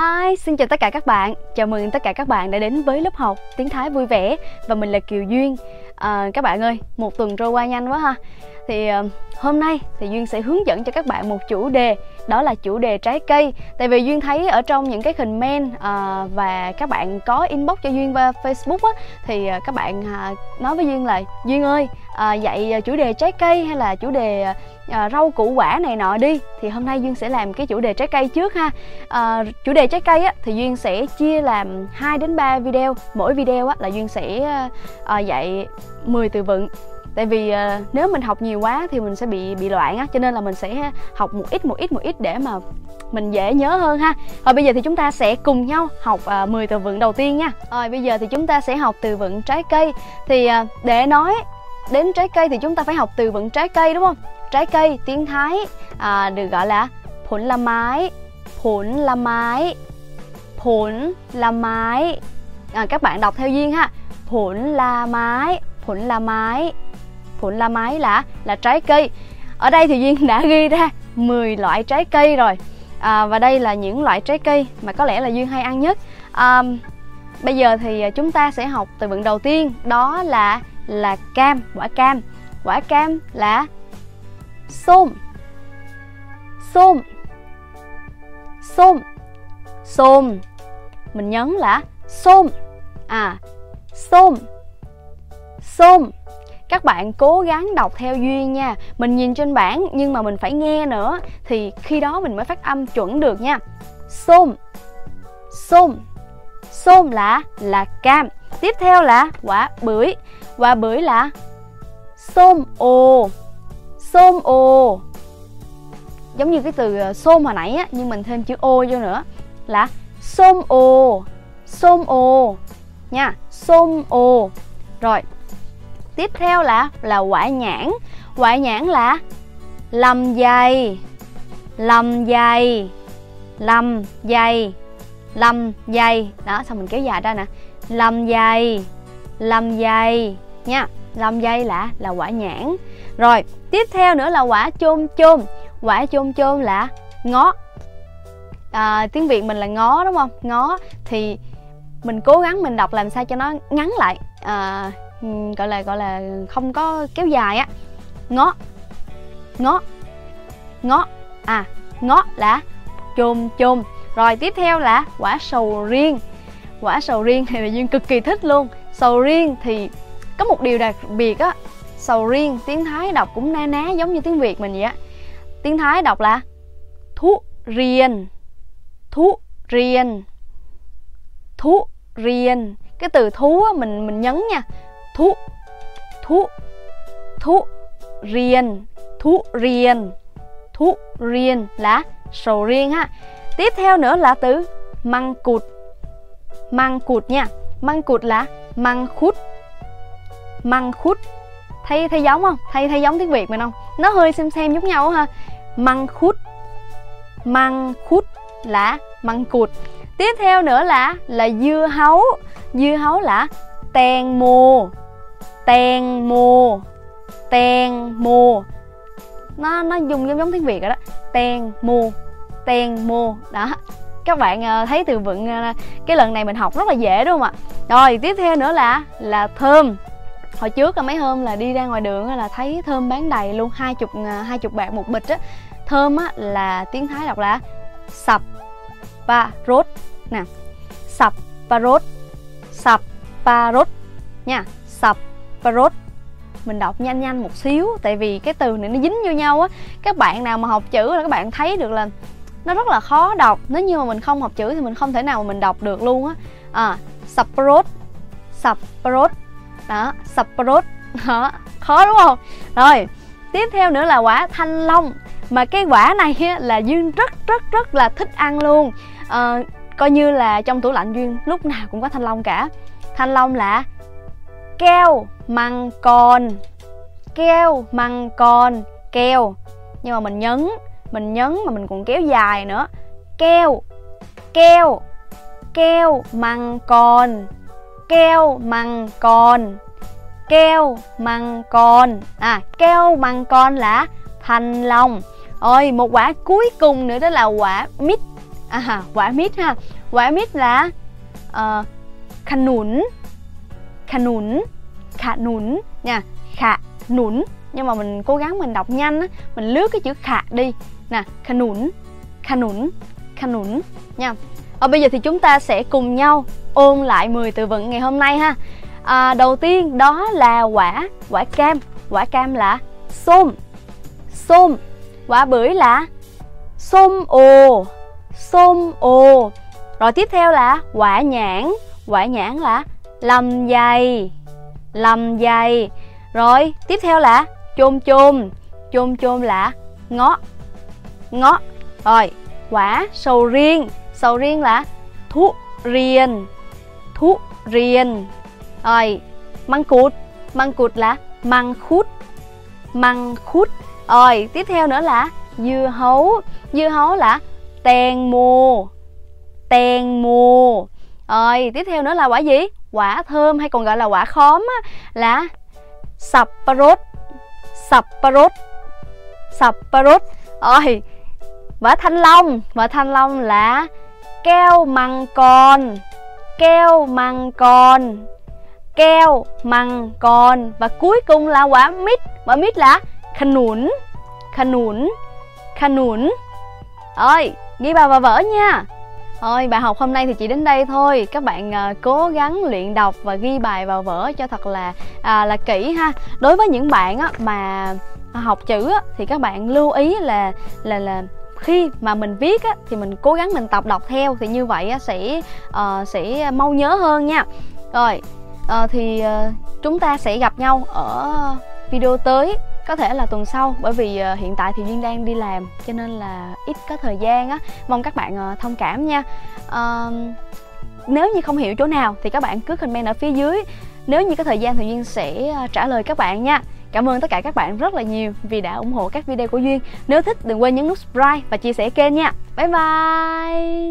Hi, xin chào tất cả các bạn. Chào mừng tất cả các bạn đã đến với lớp học tiếng Thái vui vẻ và mình là Kiều Duyên. À, các bạn ơi, một tuần trôi qua nhanh quá ha. Thì ờ, hôm nay thì Duyên sẽ hướng dẫn cho các bạn một chủ đề đó là chủ đề trái cây. Tại vì Duyên thấy ở trong những cái comment men và các bạn có inbox cho Duyên qua Facebook á thì ờ, các bạn à, nói với Duyên là Duyên ơi, dạy chủ đề trái cây hay là chủ đề à, rau củ quả này nọ đi thì hôm nay duyên sẽ làm cái chủ đề trái cây trước ha. À, chủ đề trái cây á thì duyên sẽ chia làm 2 đến 3 video. Mỗi video á là duyên sẽ à, dạy 10 từ vựng tại vì uh, nếu mình học nhiều quá thì mình sẽ bị bị loạn á cho nên là mình sẽ học một ít một ít một ít để mà mình dễ nhớ hơn ha. Rồi bây giờ thì chúng ta sẽ cùng nhau học ờ, uh, 10 từ vựng đầu tiên nha. Rồi bây giờ thì chúng ta sẽ học từ vựng trái cây. Thì uh, để nói đến trái cây thì chúng ta phải học từ vựng trái cây đúng không? Trái cây tiếng Thái uh, được gọi là phun la mái phun la mái phun la mái. À, các bạn đọc theo duyên ha. Phun la mái phun la mái phụn la mái là là trái cây. Ở đây thì duyên đã ghi ra 10 loại trái cây rồi. À, và đây là những loại trái cây mà có lẽ là duyên hay ăn nhất. À, bây giờ thì à, chúng ta sẽ học từ vựng đầu tiên đó là là cam quả cam. Quả cam là xôm xôm xôm xôm mình nhấn là xôm à xôm xôm các bạn cố gắng đọc theo duyên nha. Mình nhìn trên bảng nhưng mà mình phải nghe nữa. Thì khi đó mình mới phát âm chuẩn được nha. Xôm. Xôm. Xôm là là cam. Tiếp theo là quả bưởi. Quả bưởi là xôm ồ. Xôm ồ. Giống như cái từ ờ, xôm hồi nãy á, nhưng mình thêm chữ ô vô nữa. Là xôm ồ. Xôm ồ. Nha, xôm ồ. Rồi Tiếp theo là là quả nhãn. Quả nhãn là Lầm dày Lầm dày Lầm dày Lầm dày. Đó xong mình kéo dài ra nè. Lầm dày Lầm dày Nha. Lầm dày là là quả nhãn. Rồi tiếp theo nữa là quả chôm chôm. Quả chôm chôm là ngó. À, tiếng việt mình là ngó đúng không? Ngó. Thì mình cố gắng mình đọc làm sao cho nó ngắn lại. À, Ừ, gọi là gọi là không có kéo dài á. Ngó ngó ngó. À ngó là chôm chôm rồi tiếp theo là quả sầu riêng. Quả sầu riêng thì duyên cực kỳ thích luôn. Sầu riêng thì có một điều đặc biệt á sầu riêng tiếng thái đọc cũng na ná giống như tiếng việt mình vậy á. Tiếng thái đọc là thú riêng thú riêng thú riêng. Cái từ thú á, mình mình nhấn nha thú thú thú riêng thú riêng thú riêng là sầu riêng ha. Tiếp theo nữa là từ măng cụt. Măng cụt nha. Măng cụt là măng khút măng khút thấy thấy giống không? Thấy thấy giống tiếng việt mình không? Nó hơi xem xem giống nhau ha. Măng khút măng khút là măng cụt. Tiếp theo nữa là là dưa hấu. Dưa hấu là tèn mồ ten mồ ten mồ nó nó dùng giống giống tiếng việt rồi đó. Ten mồ ten mồ đó. Các bạn ờ, thấy từ vựng ờ, cái lần này mình học rất là dễ đúng không ạ? Rồi, tiếp theo nữa là là thơm. Hồi trước là mấy hôm là đi ra ngoài đường là thấy thơm bán đầy luôn, hai chục ờ, hai chục bạc một bịch á. Thơm á là tiếng thái đọc là sập và rốt nè. Sập và rốt sập và rốt nha. Sập parrot. Mình đọc nhanh nhanh một xíu tại vì cái từ này nó dính vô nhau á. Các bạn nào mà học chữ là các bạn thấy được là nó rất là khó đọc. Nếu như mà mình không học chữ thì mình không thể nào mà mình đọc được luôn á. À sập rốt sập đó saprot. Đó khó đúng không? Rồi tiếp theo nữa là quả thanh long. Mà cái quả này là duyên rất rất rất là thích ăn luôn. À, coi như là trong tủ lạnh duyên lúc nào cũng có thanh long cả. Thanh long là keo măng con. Keo măng con keo. Nhưng mà mình nhấn mình nhấn mà mình còn kéo dài nữa. Keo keo keo măng con. Keo măng con. Keo măng con. À keo măng con là thanh long. Ôi một quả cuối cùng nữa đó là quả mít. À quả mít ha. Quả mít là ờ, uh, khả khả nún khả nún nha. Khả nún nhưng mà mình cố gắng mình đọc nhanh á mình lướt cái chữ khả đi. Nè khả nún khả nún khả nún nha. Ở bây giờ thì chúng ta sẽ cùng nhau ôn lại 10 từ vựng ngày hôm nay ha. À, đầu tiên đó là quả quả cam. Quả cam là xôm. Xôm. Quả bưởi là xôm ồ. Xôm ồ. Rồi tiếp theo là quả nhãn. Quả nhãn là lầm dày. Lầm dày. Rồi tiếp theo là chôm chôm. Chôm chôm là ngó. Ngó. Rồi quả sầu riêng. Sầu riêng là thú riêng Thú riêng rồi măng cụt. Măng cụt là măng khút măng khút rồi tiếp theo nữa là dưa hấu. Dưa hấu là tèn mùa, tèn mùa, rồi tiếp theo nữa là quả gì? quả thơm hay còn gọi là quả khóm á, là sapparot sapparot sapparot ôi quả thanh long quả thanh long là keo măng con keo măng con keo măng con và cuối cùng là quả mít quả mít là khanun khanun khanun ơi ghi vào và vở nha. Thôi bài học hôm nay thì chỉ đến đây thôi. Các bạn à, cố gắng luyện đọc và ghi bài vào vở cho thật là à, là kỹ ha. Đối với những bạn á, mà học chữ á, thì các bạn lưu ý là là là khi mà mình viết á, thì mình cố gắng mình tập đọc theo thì như vậy á, sẽ uh, sẽ mau nhớ hơn nha. Rồi uh, thì uh, chúng ta sẽ gặp nhau ở video tới có thể là tuần sau bởi vì uh, hiện tại thì duyên đang đi làm cho nên là ít có thời gian á mong các bạn uh, thông cảm nha uh, nếu như không hiểu chỗ nào thì các bạn cứ comment ở phía dưới nếu như có thời gian thì duyên sẽ uh, trả lời các bạn nha Cảm ơn tất cả các bạn rất là nhiều vì đã ủng hộ các video của Duyên. Nếu thích đừng quên nhấn nút subscribe và chia sẻ kênh nha. Bye bye!